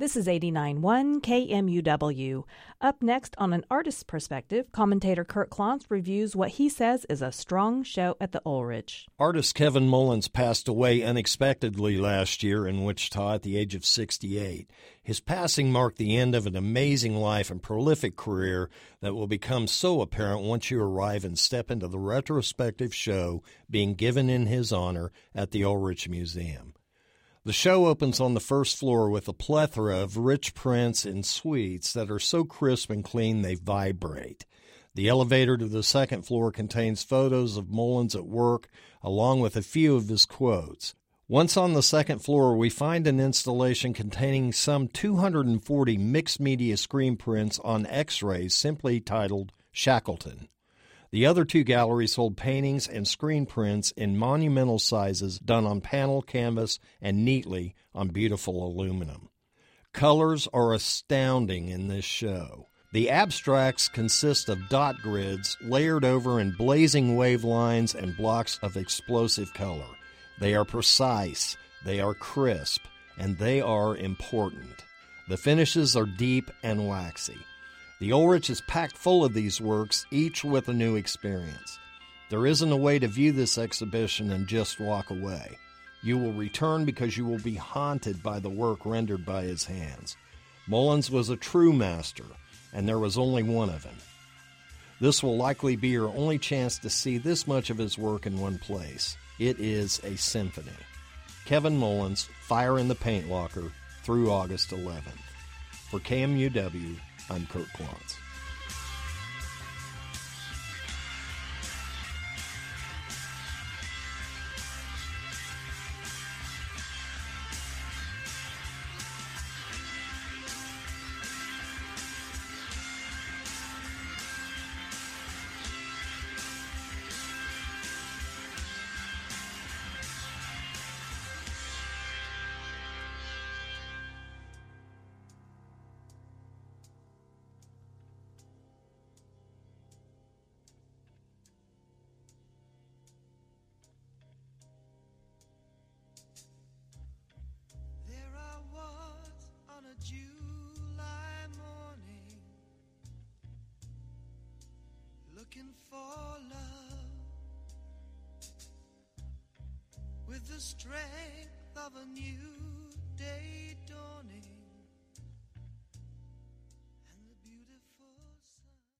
This is 89.1 KMUW. Up next on an artist's perspective, commentator Kurt Klontz reviews what he says is a strong show at the Ulrich. Artist Kevin Mullins passed away unexpectedly last year in Wichita at the age of 68. His passing marked the end of an amazing life and prolific career that will become so apparent once you arrive and step into the retrospective show being given in his honor at the Ulrich Museum. The show opens on the first floor with a plethora of rich prints and suites that are so crisp and clean they vibrate. The elevator to the second floor contains photos of Mullins at work, along with a few of his quotes. Once on the second floor, we find an installation containing some 240 mixed media screen prints on x rays simply titled Shackleton. The other two galleries hold paintings and screen prints in monumental sizes done on panel canvas and neatly on beautiful aluminum. Colors are astounding in this show. The abstracts consist of dot grids layered over in blazing wave lines and blocks of explosive color. They are precise, they are crisp, and they are important. The finishes are deep and waxy. The Ulrich is packed full of these works, each with a new experience. There isn't a way to view this exhibition and just walk away. You will return because you will be haunted by the work rendered by his hands. Mullins was a true master, and there was only one of him. This will likely be your only chance to see this much of his work in one place. It is a symphony. Kevin Mullins, Fire in the Paint Locker, through August 11th. For KMUW, I'm Kurt Klontz. Looking for love with the strength of a new day dawning.